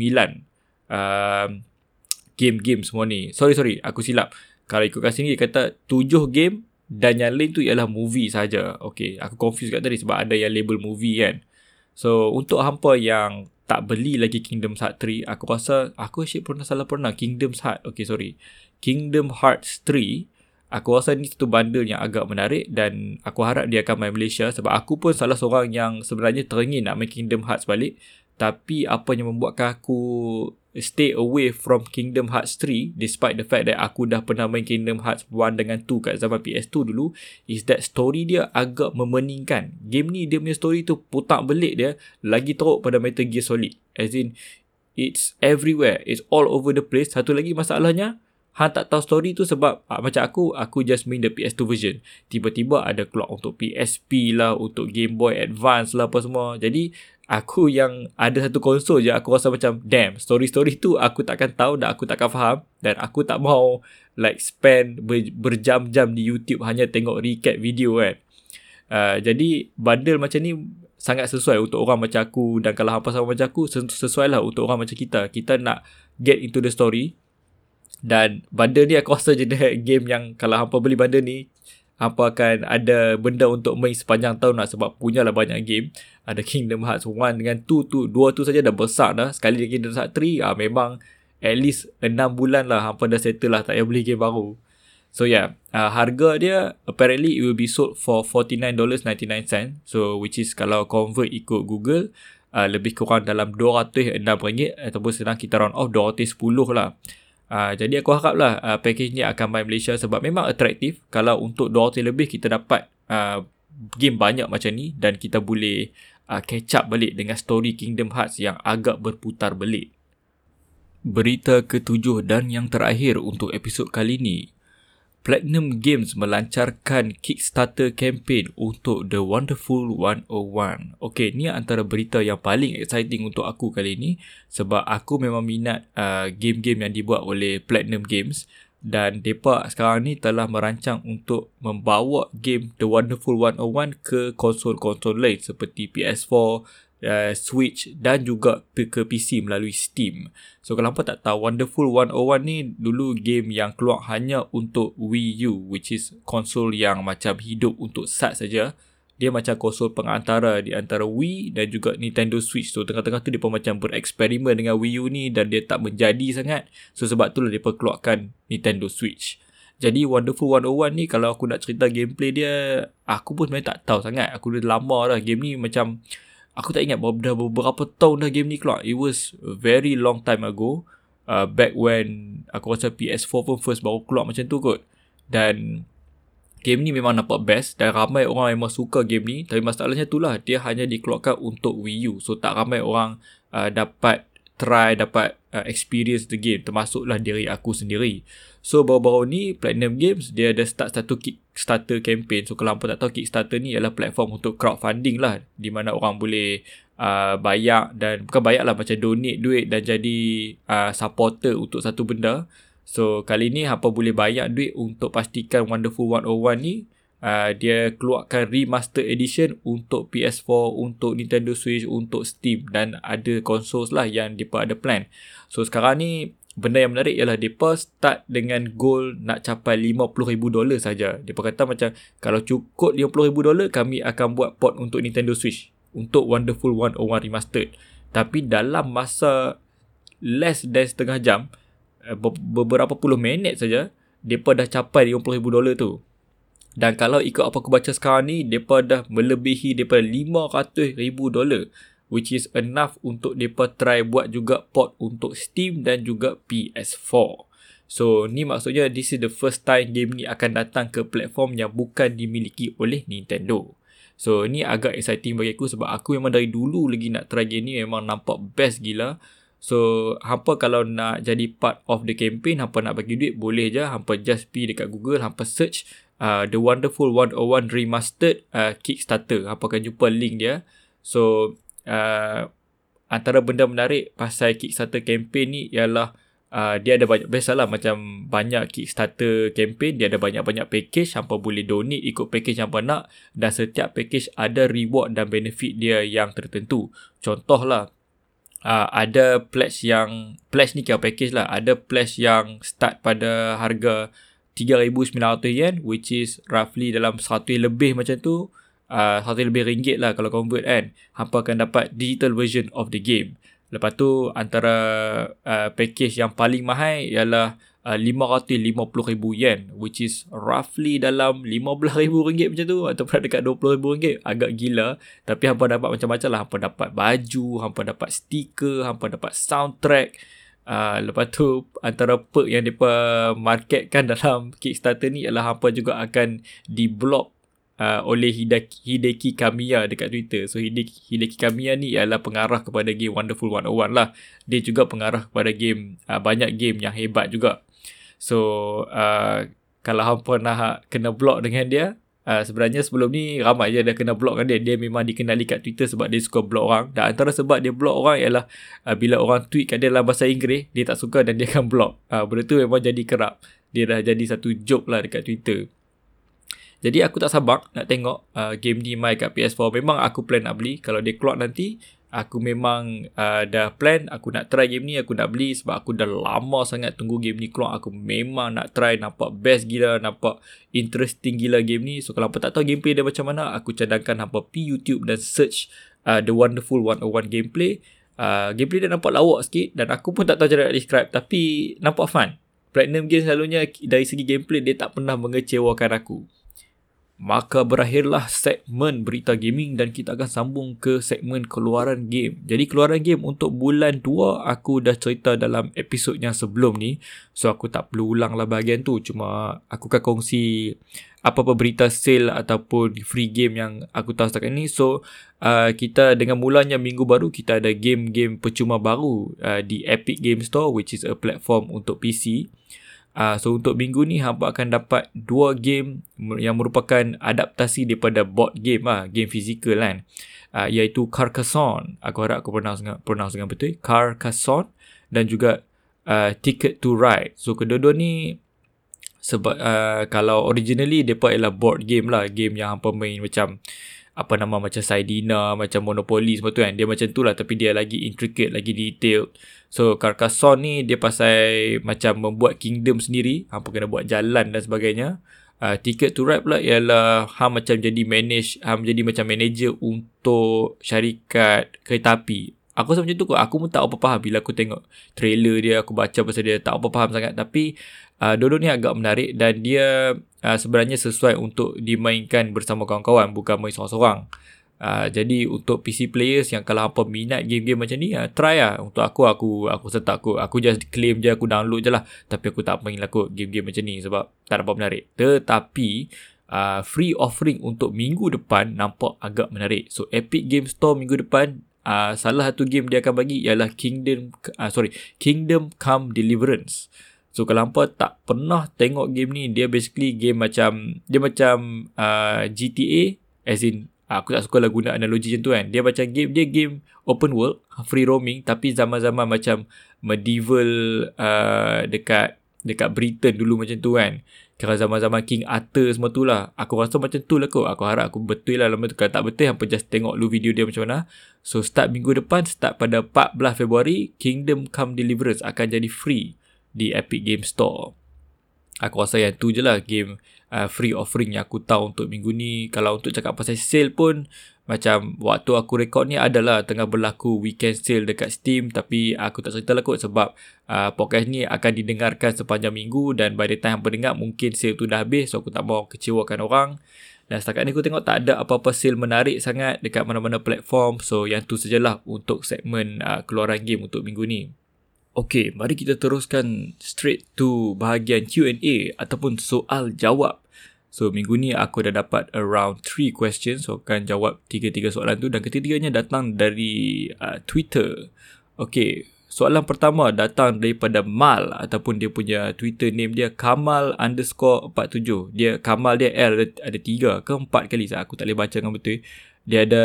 uh, game-game semua ni. Sorry sorry aku silap. Kalau ikut kat sini dia kata 7 game dan yang lain tu ialah movie saja. Okay, aku confuse kat tadi sebab ada yang label movie kan. So untuk hampa yang tak beli lagi Kingdom Hearts 3, aku rasa aku asyik pernah salah pernah Kingdom Hearts. Okay, sorry. Kingdom Hearts 3 Aku rasa ni satu bundle yang agak menarik dan aku harap dia akan main Malaysia sebab aku pun salah seorang yang sebenarnya teringin nak main Kingdom Hearts balik. Tapi apa yang membuatkan aku stay away from Kingdom Hearts 3 despite the fact that aku dah pernah main Kingdom Hearts 1 dengan 2 kat zaman PS2 dulu is that story dia agak memeningkan. Game ni dia punya story tu putak belik dia lagi teruk pada Metal Gear Solid. As in it's everywhere. It's all over the place. Satu lagi masalahnya Han tak tahu story tu sebab ah, macam aku, aku just main the PS2 version. Tiba-tiba ada keluar untuk PSP lah, untuk Game Boy Advance lah apa semua. Jadi, aku yang ada satu konsol je, aku rasa macam, damn, story-story tu aku takkan tahu dan aku takkan faham. Dan aku tak mau like spend ber- berjam-jam di YouTube hanya tengok recap video kan. Uh, jadi, bundle macam ni sangat sesuai untuk orang macam aku dan kalau hampa sama macam aku, sesuai lah untuk orang macam kita. Kita nak get into the story, dan bundle ni aku rasa je *laughs* game yang kalau hampa beli bundle ni hampa akan ada benda untuk main sepanjang tahun lah. Sebab punyalah banyak game. Ada *laughs* Kingdom Hearts 1 dengan 2 tu 2 tu saja dah besar dah. Sekali lagi Kingdom Hearts 3 ah, memang at least 6 bulan lah hampa dah settle lah tak payah beli game baru. So yeah uh, harga dia apparently it will be sold for $49.99 so which is kalau convert ikut Google uh, lebih kurang dalam RM206 ataupun sedang kita round off $210 lah Uh, jadi aku harap lah uh, package ni akan main Malaysia sebab memang atraktif. Kalau untuk 200 lebih kita dapat uh, game banyak macam ni dan kita boleh uh, catch up balik dengan story Kingdom Hearts yang agak berputar belik. Berita ketujuh dan yang terakhir untuk episod kali ni. Platinum Games melancarkan Kickstarter campaign untuk The Wonderful 101. Okay, ni antara berita yang paling exciting untuk aku kali ni sebab aku memang minat uh, game-game yang dibuat oleh Platinum Games dan depa sekarang ni telah merancang untuk membawa game The Wonderful 101 ke konsol-konsol lain seperti PS4, uh, Switch dan juga ke PC melalui Steam. So kalau hampa tak tahu Wonderful 101 ni dulu game yang keluar hanya untuk Wii U which is konsol yang macam hidup untuk sat saja. Dia macam konsol pengantara di antara Wii dan juga Nintendo Switch. So tengah-tengah tu dia macam bereksperimen dengan Wii U ni dan dia tak menjadi sangat. So sebab tu lah dia keluarkan Nintendo Switch. Jadi Wonderful 101 ni kalau aku nak cerita gameplay dia aku pun sebenarnya tak tahu sangat. Aku dah lama dah game ni macam Aku tak ingat dah beberapa tahun dah game ni keluar. It was a very long time ago. Uh, back when aku rasa PS4 pun first baru keluar macam tu kot. Dan game ni memang nampak best dan ramai orang memang suka game ni. Tapi masalahnya tu lah dia hanya dikeluarkan untuk Wii U. So tak ramai orang uh, dapat try, dapat uh, experience the game. Termasuklah diri aku sendiri. So baru-baru ni Platinum Games dia ada start satu Kickstarter campaign. So kalau hampa tak tahu Kickstarter ni adalah platform untuk crowdfunding lah di mana orang boleh uh, bayar dan bukan bayar lah macam donate duit dan jadi uh, supporter untuk satu benda. So kali ni hampa boleh bayar duit untuk pastikan Wonderful 101 ni uh, dia keluarkan remaster edition untuk PS4, untuk Nintendo Switch, untuk Steam dan ada consoles lah yang dia ada plan. So sekarang ni benda yang menarik ialah depa start dengan goal nak capai 50000 dolar saja. Depa kata macam kalau cukup 50000 dolar kami akan buat port untuk Nintendo Switch untuk Wonderful 101 Remastered. Tapi dalam masa less than setengah jam eh, beberapa puluh minit saja depa dah capai 50000 dolar tu. Dan kalau ikut apa aku baca sekarang ni, depa dah melebihi daripada 500,000 dolar which is enough untuk depa try buat juga port untuk Steam dan juga PS4. So ni maksudnya this is the first time game ni akan datang ke platform yang bukan dimiliki oleh Nintendo. So ni agak exciting bagi aku sebab aku memang dari dulu lagi nak try game ni memang nampak best gila. So hampa kalau nak jadi part of the campaign, hampa nak bagi duit boleh je. Hampa just pergi dekat Google, hampa search uh, The Wonderful 101 Remastered uh, Kickstarter. Hampa akan jumpa link dia. So uh, antara benda menarik pasal Kickstarter campaign ni ialah uh, dia ada banyak biasalah macam banyak Kickstarter campaign dia ada banyak-banyak package hampa boleh donate ikut package yang nak dan setiap package ada reward dan benefit dia yang tertentu contohlah uh, ada pledge yang pledge ni kira package lah ada pledge yang start pada harga 3900 yen which is roughly dalam 100 lebih macam tu uh, satu lebih ringgit lah kalau convert kan. Hampa akan dapat digital version of the game. Lepas tu antara uh, package yang paling mahal ialah uh, 550,000 yen which is roughly dalam 15,000 ringgit macam tu ataupun dekat 20,000 ringgit. Agak gila tapi hampa dapat macam-macam lah. Hampa dapat baju hampa dapat stiker hampa dapat soundtrack uh, lepas tu antara perk yang mereka marketkan dalam *laughs* Kickstarter ni ialah hampa juga akan di block uh, oleh Hideki, Hideki Kamiya dekat Twitter. So Hideki, Hideki Kamiya ni ialah pengarah kepada game Wonderful 101 lah. Dia juga pengarah kepada game uh, banyak game yang hebat juga. So uh, kalau hampa nak kena block dengan dia, uh, sebenarnya sebelum ni ramai je dah kena block dengan dia. Dia memang dikenali kat Twitter sebab dia suka block orang. Dan antara sebab dia block orang ialah uh, bila orang tweet kat dia dalam bahasa Inggeris, dia tak suka dan dia akan block. Uh, benda tu memang jadi kerap. Dia dah jadi satu joke lah dekat Twitter. Jadi aku tak sabar nak tengok uh, game ni mai kat PS4. Memang aku plan nak beli. Kalau dia keluar nanti, aku memang uh, dah plan aku nak try game ni. Aku nak beli sebab aku dah lama sangat tunggu game ni keluar. Aku memang nak try. Nampak best gila. Nampak interesting gila game ni. So kalau apa tak tahu gameplay dia macam mana, aku cadangkan hampa pi YouTube dan search uh, The Wonderful 101 gameplay. Uh, gameplay dia nampak lawak sikit dan aku pun tak tahu cara nak describe tapi nampak fun. Platinum Games selalunya dari segi gameplay dia tak pernah mengecewakan aku. Maka berakhirlah segmen berita gaming dan kita akan sambung ke segmen keluaran game. Jadi keluaran game untuk bulan 2 aku dah cerita dalam episod yang sebelum ni. So aku tak perlu ulang lah bahagian tu. Cuma aku akan kongsi apa-apa berita sale ataupun free game yang aku tahu setakat ni. So uh, kita dengan mulanya minggu baru kita ada game-game percuma baru uh, di Epic Game Store which is a platform untuk PC. Uh, so untuk minggu ni hampa akan dapat dua game yang merupakan adaptasi daripada board game lah, game fizikal kan. Uh, iaitu Carcassonne. Aku harap aku pronounce dengan, pronounce dengan betul. Carcassonne dan juga uh, Ticket to Ride. So kedua-dua ni sebab uh, kalau originally depa ialah board game lah, game yang hampa main macam apa nama macam Saidina, macam Monopoly semua tu kan. Dia macam tu lah tapi dia lagi intricate, lagi detailed. So Carcassonne ni dia pasal macam membuat kingdom sendiri. Hampa kena buat jalan dan sebagainya. Uh, ticket to ride pula ialah Ham macam jadi manage, Ham jadi macam manager untuk syarikat kereta api. Aku rasa macam tu kot. Aku pun tak apa faham bila aku tengok trailer dia, aku baca pasal dia tak apa faham sangat. Tapi uh, dua ni agak menarik dan dia uh, sebenarnya sesuai untuk dimainkan bersama kawan-kawan bukan main seorang-seorang. Uh, jadi untuk PC players yang kalau apa minat game-game macam ni uh, try lah. Untuk aku aku aku serta aku aku just claim je aku download je lah. Tapi aku tak main lah game-game macam ni sebab tak dapat menarik. Tetapi uh, free offering untuk minggu depan nampak agak menarik. So Epic Game Store minggu depan uh, salah satu game dia akan bagi ialah Kingdom uh, sorry Kingdom Come Deliverance. So kalau hampa tak pernah tengok game ni dia basically game macam dia macam uh, GTA as in aku tak suka lah guna analogi macam tu kan. Dia macam game, dia game open world, free roaming tapi zaman-zaman macam medieval uh, dekat dekat Britain dulu macam tu kan. Kira zaman-zaman King Arthur semua tu lah. Aku rasa macam tu lah kot. Aku harap aku betul lah lama tu. Kalau tak betul, hampa just tengok dulu video dia macam mana. So, start minggu depan, start pada 14 Februari, Kingdom Come Deliverance akan jadi free di Epic Game Store. Aku rasa yang tu je lah game uh, free offering yang aku tahu untuk minggu ni. Kalau untuk cakap pasal sale pun, macam waktu aku rekod ni adalah tengah berlaku weekend sale dekat Steam. Tapi aku tak cerita lah kot sebab uh, podcast ni akan didengarkan sepanjang minggu. Dan by the time hampa dengar, mungkin sale tu dah habis. So aku tak mau kecewakan orang. Dan setakat ni aku tengok tak ada apa-apa sale menarik sangat dekat mana-mana platform. So yang tu sajalah untuk segmen uh, keluaran game untuk minggu ni. Okay, mari kita teruskan straight to bahagian Q&A ataupun soal jawab. So minggu ni aku dah dapat around 3 questions. So akan jawab 3-3 soalan tu Dan ketiga-tiganya datang dari uh, Twitter. Okay Soalan pertama datang daripada Mal Ataupun dia punya Twitter name dia Kamal underscore 47 Dia Kamal dia L ada, ada 3 ke 4 kali Aku tak boleh baca dengan betul. Dia ada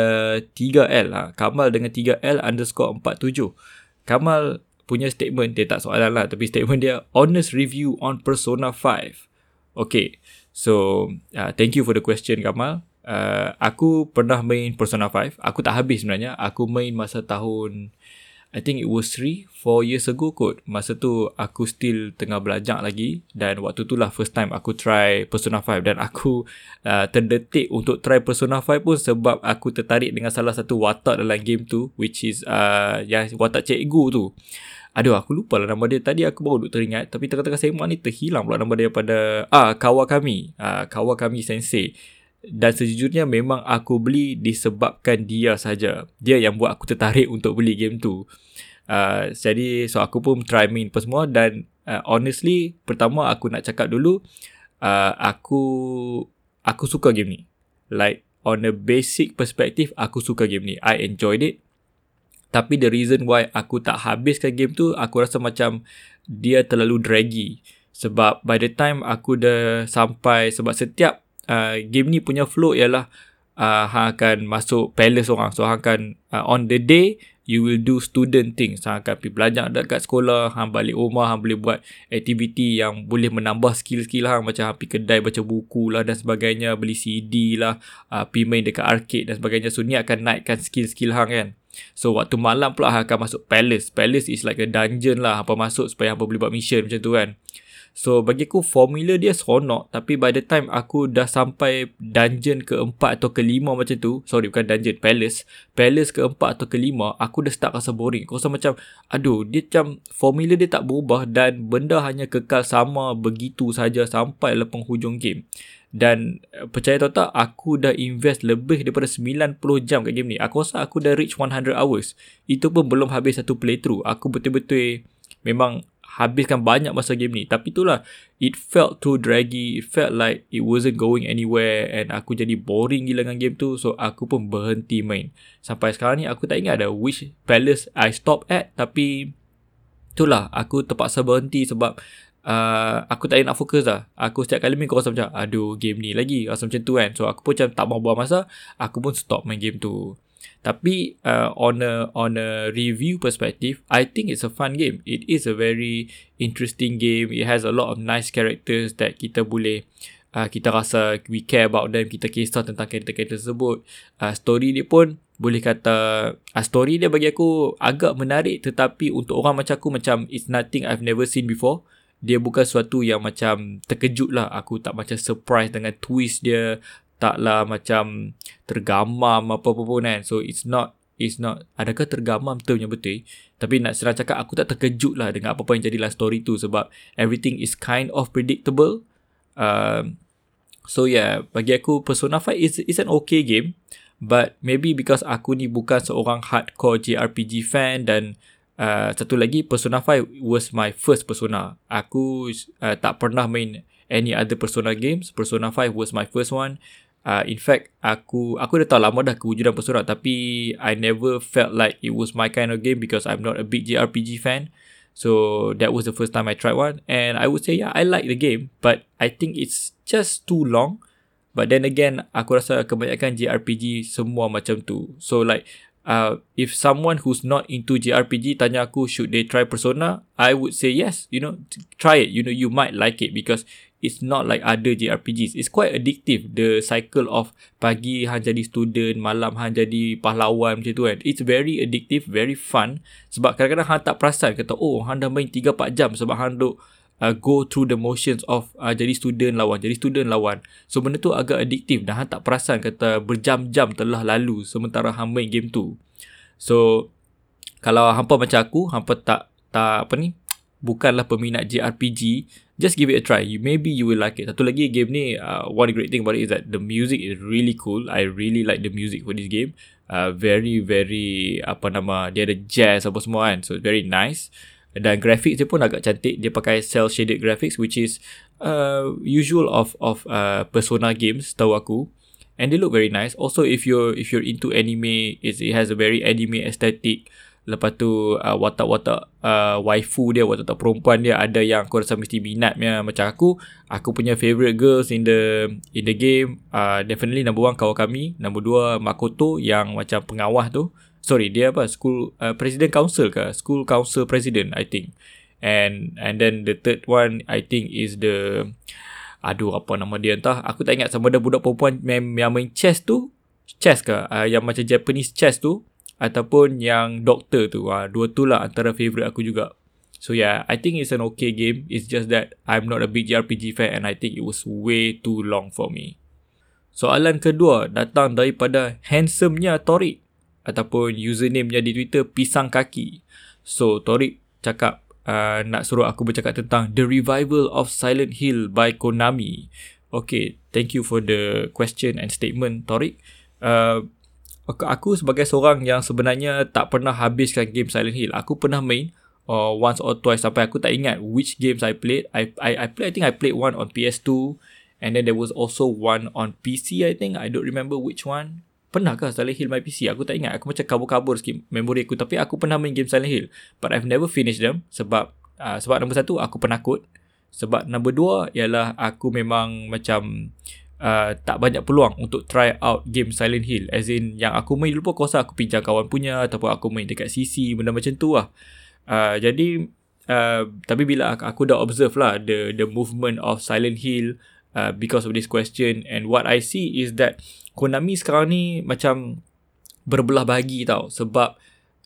3L ha. Kamal dengan 3L underscore 47 Kamal punya statement Dia tak soalan lah Tapi statement dia Honest review on Persona 5 Okay So, uh, thank you for the question Kamal. Uh, aku pernah main Persona 5. Aku tak habis sebenarnya. Aku main masa tahun I think it was 3, 4 years ago kot. Masa tu aku still tengah belajar lagi dan waktu tu lah first time aku try Persona 5 dan aku uh, terdetik untuk try Persona 5 pun sebab aku tertarik dengan salah satu watak dalam game tu which is uh, yang watak cikgu tu. Aduh aku lupa lah nama dia Tadi aku baru duk teringat Tapi tengah-tengah semak ni terhilang pula nama dia pada Ah Kawakami ah, Kawakami Sensei dan sejujurnya memang aku beli disebabkan dia saja. Dia yang buat aku tertarik untuk beli game tu. Uh, jadi so aku pun try main apa semua dan uh, honestly pertama aku nak cakap dulu uh, aku aku suka game ni. Like on a basic perspective aku suka game ni. I enjoyed it. Tapi the reason why aku tak habiskan game tu aku rasa macam dia terlalu draggy. Sebab by the time aku dah sampai sebab setiap uh, game ni punya flow ialah uh, hang akan masuk palace orang. So hang akan uh, on the day you will do student things. Hang akan pergi belajar dekat sekolah, hang balik rumah, hang boleh buat aktiviti yang boleh menambah skill-skill hang macam hang pergi kedai baca buku lah dan sebagainya, beli CD lah, uh, pergi main dekat arcade dan sebagainya. So ni akan naikkan skill-skill hang kan. So waktu malam pula akan masuk palace. Palace is like a dungeon lah. Apa masuk supaya hang boleh buat mission macam tu kan. So bagi aku formula dia seronok tapi by the time aku dah sampai dungeon keempat atau kelima macam tu Sorry bukan dungeon, palace Palace keempat atau kelima aku dah start rasa boring Aku rasa macam aduh dia macam formula dia tak berubah dan benda hanya kekal sama begitu saja sampai le penghujung game dan eh, percaya atau tak aku dah invest lebih daripada 90 jam kat game ni. Aku rasa aku dah reach 100 hours. Itu pun belum habis satu playthrough. Aku betul-betul memang habiskan banyak masa game ni. Tapi itulah it felt too draggy. It felt like it wasn't going anywhere and aku jadi boring gila dengan game tu. So aku pun berhenti main. Sampai sekarang ni aku tak ingat ada which palace I stop at. Tapi itulah aku terpaksa berhenti sebab Uh, aku tak nak fokus lah Aku setiap kali main Aku rasa macam Aduh game ni lagi Rasa macam tu kan So aku pun macam tak mau buang masa Aku pun stop main game tu tapi uh, on a on a review perspective, I think it's a fun game. It is a very interesting game. It has a lot of nice characters that kita boleh uh, kita rasa we care about them. Kita kisah tentang karakter-karakter tersebut. Uh, story dia pun boleh kata uh, story dia bagi aku agak menarik tetapi untuk orang macam aku macam it's nothing I've never seen before. Dia bukan sesuatu yang macam terkejut lah. Aku tak macam surprise dengan twist dia taklah macam tergamam apa-apa pun kan. So it's not it's not adakah tergamam yang betul tapi nak serang cakap aku tak terkejut lah dengan apa-apa yang jadi dalam story tu sebab everything is kind of predictable um, so yeah bagi aku Persona 5 is, is an okay game but maybe because aku ni bukan seorang hardcore JRPG fan dan uh, satu lagi Persona 5 was my first Persona aku uh, tak pernah main any other Persona games Persona 5 was my first one Uh, in fact, aku aku dah tahu lama dah kewujudan Persona tapi I never felt like it was my kind of game because I'm not a big JRPG fan. So that was the first time I tried one and I would say yeah, I like the game but I think it's just too long. But then again, aku rasa kebanyakan JRPG semua macam tu. So like uh, if someone who's not into JRPG tanya aku should they try Persona, I would say yes, you know, try it. You know, you might like it because it's not like other JRPGs. It's quite addictive. The cycle of pagi hang jadi student, malam hang jadi pahlawan macam tu kan. It's very addictive, very fun. Sebab kadang-kadang hang tak perasan kata, oh hang dah main 3-4 jam sebab hang duk uh, go through the motions of uh, jadi student lawan, jadi student lawan. So benda tu agak addictive dan hang tak perasan kata berjam-jam telah lalu sementara hang main game tu. So kalau hampa macam aku, hampa tak tak apa ni, bukanlah peminat JRPG, just give it a try. You maybe you will like it. Satu lagi game ni, uh, one great thing about it is that the music is really cool. I really like the music for this game. Uh, very very apa nama dia ada jazz apa semua kan. So very nice. Dan graphics dia pun agak cantik. Dia pakai cel shaded graphics which is uh, usual of of uh, Persona games tahu aku. And they look very nice. Also if you're if you're into anime, it, it has a very anime aesthetic. Lepas tu uh, watak-watak uh, waifu dia, watak-watak perempuan dia ada yang aku rasa mesti minat ya. macam aku. Aku punya favourite girls in the in the game uh, definitely number one kawan kami, number dua Makoto yang macam pengawal tu. Sorry, dia apa? School uh, president council ke? School council president I think. And and then the third one I think is the aduh apa nama dia entah. Aku tak ingat sama ada budak perempuan yang, yang main chess tu. Chess ke? Uh, yang macam Japanese chess tu ataupun yang Doctor tu. Uh, dua tu lah antara favourite aku juga. So yeah, I think it's an okay game. It's just that I'm not a big JRPG fan and I think it was way too long for me. Soalan kedua datang daripada handsomenya Torik ataupun username-nya di Twitter pisang kaki. So Torik cakap uh, nak suruh aku bercakap tentang The Revival of Silent Hill by Konami. Okay, thank you for the question and statement Torik. Uh, aku sebagai seorang yang sebenarnya tak pernah habiskan game Silent Hill. Aku pernah main uh, once or twice sampai aku tak ingat which games I played. I I I play I think I played one on PS2 and then there was also one on PC I think. I don't remember which one. Pernah ke Silent Hill my PC? Aku tak ingat. Aku macam kabur-kabur sikit memori aku. Tapi aku pernah main game Silent Hill. But I've never finished them. Sebab uh, sebab nombor satu, aku penakut. Sebab nombor dua, ialah aku memang macam uh, tak banyak peluang untuk try out game Silent Hill. As in, yang aku main dulu pun aku rasa aku pinjam kawan punya. Ataupun aku main dekat CC. Benda macam tu lah. Uh, jadi, uh, tapi bila aku, aku dah observe lah the the movement of Silent Hill uh, because of this question. And what I see is that Konami sekarang ni macam berbelah bagi tau. Sebab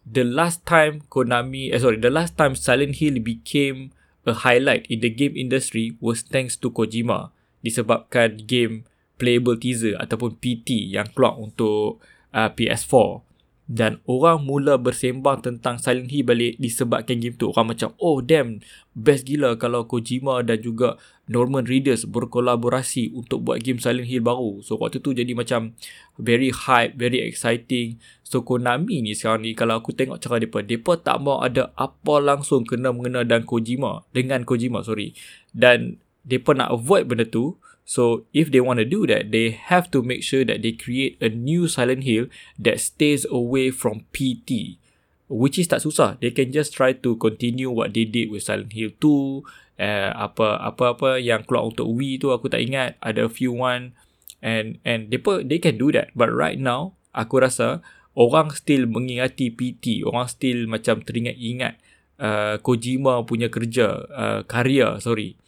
the last time Konami eh sorry the last time Silent Hill became a highlight in the game industry was thanks to Kojima. Disebabkan game playable teaser ataupun PT yang keluar untuk uh, PS4 dan orang mula bersembang tentang Silent Hill balik disebabkan game tu. Orang macam oh damn best gila kalau Kojima dan juga Norman Reedus berkolaborasi untuk buat game Silent Hill baru so waktu tu jadi macam very hype very exciting so Konami ni sekarang ni kalau aku tengok cara depa depa tak mau ada apa langsung kena mengena dan Kojima dengan Kojima sorry dan depa nak avoid benda tu So if they want to do that, they have to make sure that they create a new Silent Hill that stays away from PT. Which is tak susah. They can just try to continue what they did with Silent Hill 2. Uh, apa apa apa yang keluar untuk Wii tu aku tak ingat. Ada a few one. And and they they can do that. But right now, aku rasa orang still mengingati PT. Orang still macam teringat-ingat uh, Kojima punya kerja, uh, karya, sorry.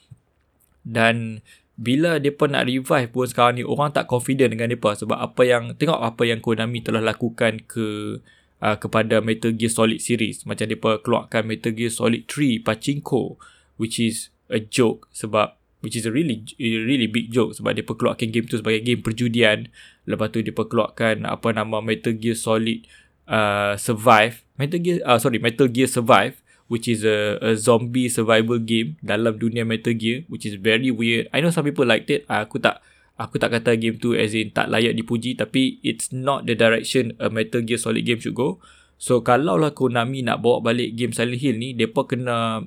Dan bila depa nak revive pun sekarang ni orang tak confident dengan depa sebab apa yang tengok apa yang Konami telah lakukan ke uh, kepada Metal Gear Solid series macam depa keluarkan Metal Gear Solid 3 Pachinko which is a joke sebab which is a really a really big joke sebab depa keluarkan game tu sebagai game perjudian lepas tu depa keluarkan apa nama Metal Gear Solid uh, Survive Metal Gear uh, sorry Metal Gear Survive which is a, a zombie survival game dalam dunia Metal Gear which is very weird. I know some people liked it. Aku tak aku tak kata game tu as in tak layak dipuji tapi it's not the direction a Metal Gear Solid game should go. So kalau lah Konami nak bawa balik game Silent Hill ni, depa kena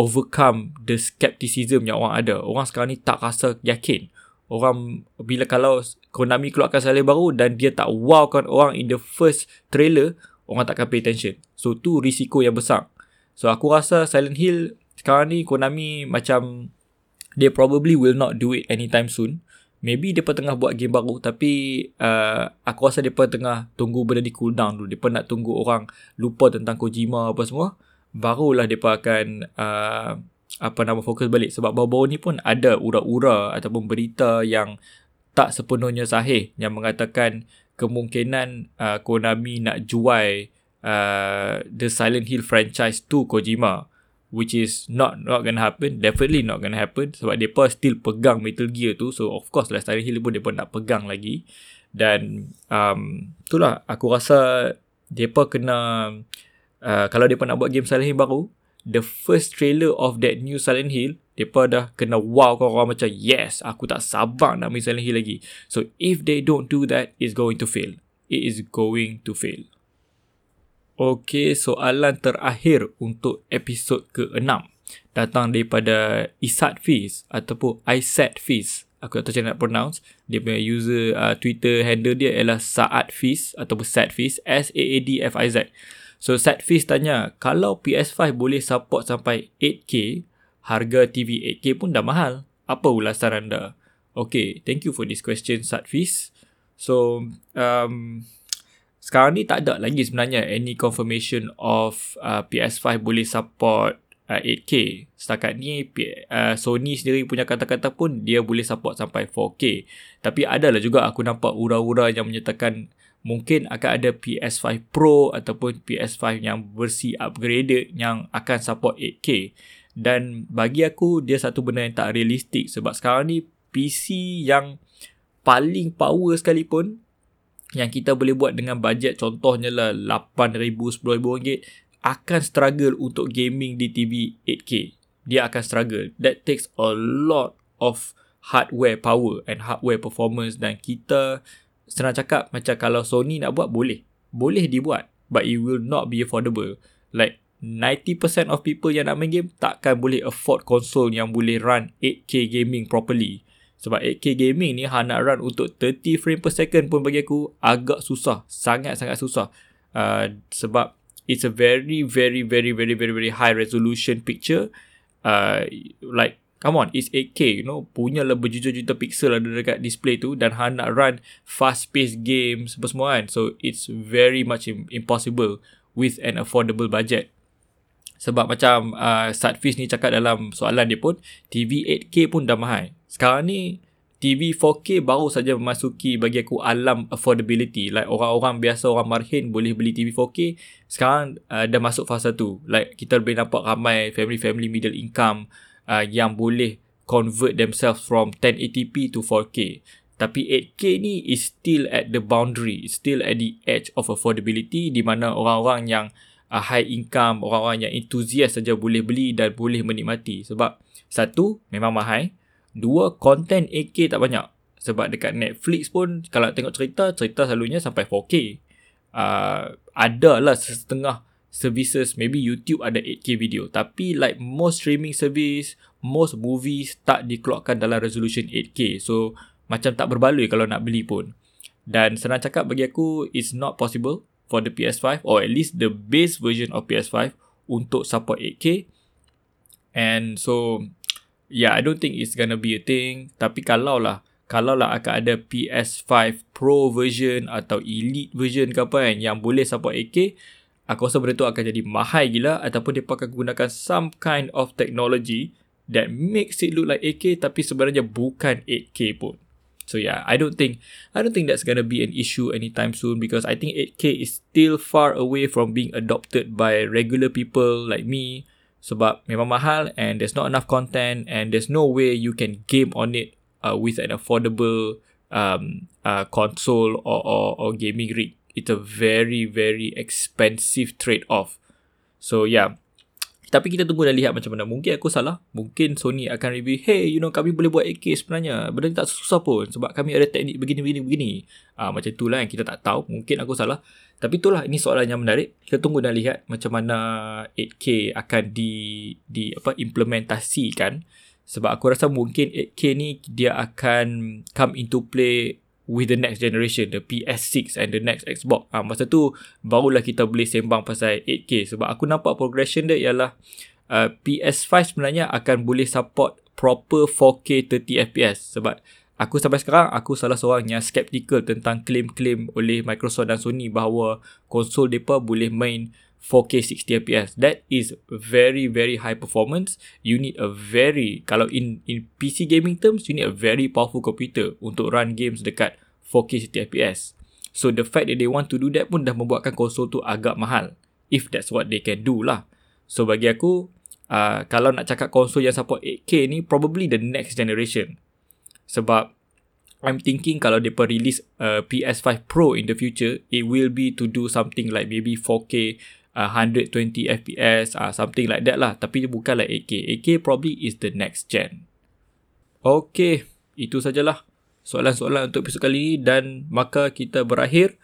overcome the skepticism yang orang ada. Orang sekarang ni tak rasa yakin. Orang bila kalau Konami keluarkan Silent baru dan dia tak wowkan orang in the first trailer, orang takkan pay attention. So tu risiko yang besar. So aku rasa Silent Hill sekarang ni Konami macam they probably will not do it anytime soon. Maybe dia tengah buat game baru tapi uh, aku rasa dia tengah tunggu benda di cool down dulu. Dia nak tunggu orang lupa tentang Kojima apa semua. Barulah dia akan uh, apa nama fokus balik. Sebab baru-baru ni pun ada ura-ura ataupun berita yang tak sepenuhnya sahih yang mengatakan kemungkinan uh, Konami nak jual uh, the Silent Hill franchise to Kojima which is not not gonna happen definitely not gonna happen. Sebab depa still pegang Metal Gear tu. So of course lah Silent Hill pun depa nak pegang lagi. Dan um, itulah aku rasa depa kena uh, kalau depa nak buat game Silent Hill baru the first trailer of that new Silent Hill depa dah kena wow kau orang macam yes aku tak sabar nak main Silent Hill lagi so if they don't do that it's going to fail it is going to fail Okey, soalan terakhir untuk episod ke-6 datang daripada Isat Fiz ataupun Isat Fiz. Aku tak tahu macam nak pronounce. Dia punya user uh, Twitter handle dia ialah Saat Fiz ataupun Sat Fiz. S-A-A-D-F-I-Z. So Fiz tanya, kalau PS5 boleh support sampai 8K, harga TV 8K pun dah mahal. Apa ulasan anda? Okay, thank you for this question Sat Fiz. So, um, sekarang ni tak ada lagi sebenarnya any confirmation of uh, PS5 boleh support uh, 8K. Setakat ni uh, Sony sendiri punya kata-kata pun dia boleh support sampai 4K. Tapi adalah juga aku nampak ura-ura yang menyatakan mungkin akan ada PS5 Pro ataupun PS5 yang versi upgraded yang akan support 8K dan bagi aku dia satu benda yang tak realistik sebab sekarang ni PC yang paling power sekalipun yang kita boleh buat dengan bajet contohnya lah 8,000 10,000 ringgit akan struggle untuk gaming di TV 8K dia akan struggle. That takes a lot of hardware power and hardware performance dan kita senang cakap macam kalau Sony nak buat boleh. Boleh dibuat but it will not be affordable. Like 90% of people yang nak main game takkan boleh afford console yang boleh run 8K gaming properly. Sebab 8K gaming ni hanya nak run untuk 30 frame per second pun bagi aku agak susah. Sangat-sangat susah. Uh, sebab it's a very very very very very very high resolution picture. Uh, like Come on, it's 8K, you know. Punya lah berjuta-juta pixel ada dekat display tu dan Han nak run fast-paced games apa semua kan. So, it's very much impossible with an affordable budget. Sebab macam uh, Sadfish ni cakap dalam soalan dia pun, TV 8K pun dah mahal. Sekarang ni, TV 4K baru saja memasuki bagi aku alam affordability. Like orang-orang biasa, orang marhin boleh beli TV 4K. Sekarang uh, dah masuk fasa tu. Like kita boleh nampak ramai family-family middle income uh, yang boleh convert themselves from 1080p to 4K. Tapi 8K ni is still at the boundary, still at the edge of affordability di mana orang-orang yang uh, high income, orang-orang yang enthusiast saja boleh beli dan boleh menikmati. Sebab satu, memang mahal. Dua, content 8K tak banyak. Sebab dekat Netflix pun kalau tengok cerita, cerita selalunya sampai 4K. Uh, ada lah setengah services. Maybe YouTube ada 8K video. Tapi like most streaming service most movies tak dikeluarkan dalam resolution 8K so macam tak berbaloi kalau nak beli pun. Dan senang cakap bagi aku it's not possible for the PS5 or at least the base version of PS5 untuk support 8K and so yeah I don't think it's gonna be a thing. Tapi kalau lah kalau lah akan ada PS5 Pro version atau Elite version ke apa kan yang boleh support 8K aku rasa benda tu akan jadi mahal gila ataupun dia akan gunakan some kind of technology that makes it look like 8K tapi sebenarnya bukan 8K pun. So yeah, I don't think I don't think that's gonna be an issue anytime soon because I think 8K is still far away from being adopted by regular people like me sebab memang mahal and there's not enough content and there's no way you can game on it uh, with an affordable um, uh, console or, or, or gaming rig it's a very very expensive trade off so yeah. Tapi kita tunggu dan lihat macam mana. Mungkin aku salah. Mungkin Sony akan review hey you know kami boleh buat 8K sebenarnya. Benda ni tak susah pun sebab kami ada teknik begini begini. Begini ah macam itulah yang kita tak tahu. Mungkin aku salah. Tapi itulah ini soalan yang menarik. Kita tunggu dan lihat macam mana 8K akan di di apa implementasikan. Sebab aku rasa mungkin 8K ni dia akan come into play with the next generation, the PS6 and the next Xbox. Ah ha, masa tu barulah kita boleh sembang pasal 8K sebab aku nampak progression dia ialah uh, PS5 sebenarnya akan boleh support proper 4K 30 FPS sebab aku sampai sekarang aku salah seorang yang skeptical tentang klaim-klaim oleh Microsoft dan Sony bahawa konsol depa boleh main 4K 60 fps that is very very high performance. You need a very kalau in in PC gaming terms you need a very powerful computer untuk run games dekat 4K 60 fps so the fact that they want to do that pun dah membuatkan konsol tu agak mahal. If that's what they can do lah. So bagi aku uh, kalau nak cakap konsol yang support 8K ni probably the next generation. Sebab I'm thinking kalau dia release uh, PS5 Pro in the future, it will be to do something like maybe 4K uh, 120 FPS uh, something like that lah. Tapi bukanlah 8K 8K probably is the next gen. Okay, itu sajalah soalan-soalan untuk episod kali ini. Dan maka kita berakhir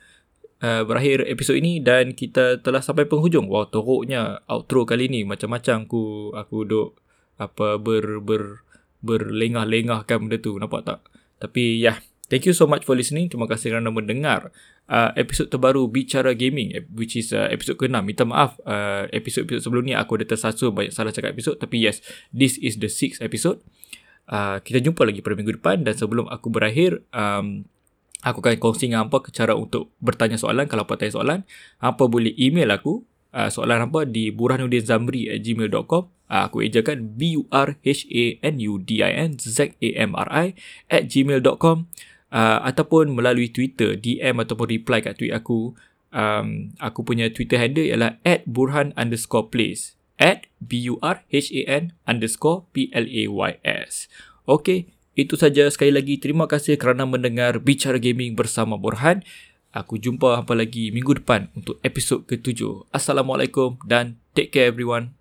uh, berakhir episod ini dan kita telah sampai penghujung. Wow teruknya outro kali ini. Macam-macam aku aku duk apa ber ber berlengah-lengahkan benda tu. Nampak tak? Tapi ya. yeah, thank you so much for listening terima kasih kerana mendengar uh, episod terbaru Bicara Gaming eh, which is uh, episod ke-6. Minta maaf uh, episod-episod sebelum ni aku ada tersasul banyak salah cakap episod tapi yes, this is the sixth episode. Uh, kita jumpa lagi pada minggu depan dan sebelum aku berakhir um, aku akan kongsi dengan apa cara untuk bertanya soalan kalau apa tanya soalan apa boleh email aku uh, soalan apa di burhanuddinzamri at gmail.com uh, aku ejakan B-U-R-H-A-N-U-D-I-N Z-A-M-R-I at gmail.com uh, ataupun melalui Twitter, DM ataupun reply kat tweet aku. Um, aku punya Twitter handle ialah at burhan underscore plays. At B-U-R-H-A-N underscore P-L-A-Y-S. Okay, itu saja sekali lagi. Terima kasih kerana mendengar Bicara Gaming bersama Burhan. Aku jumpa apa lagi minggu depan untuk episod ketujuh. Assalamualaikum dan take care everyone.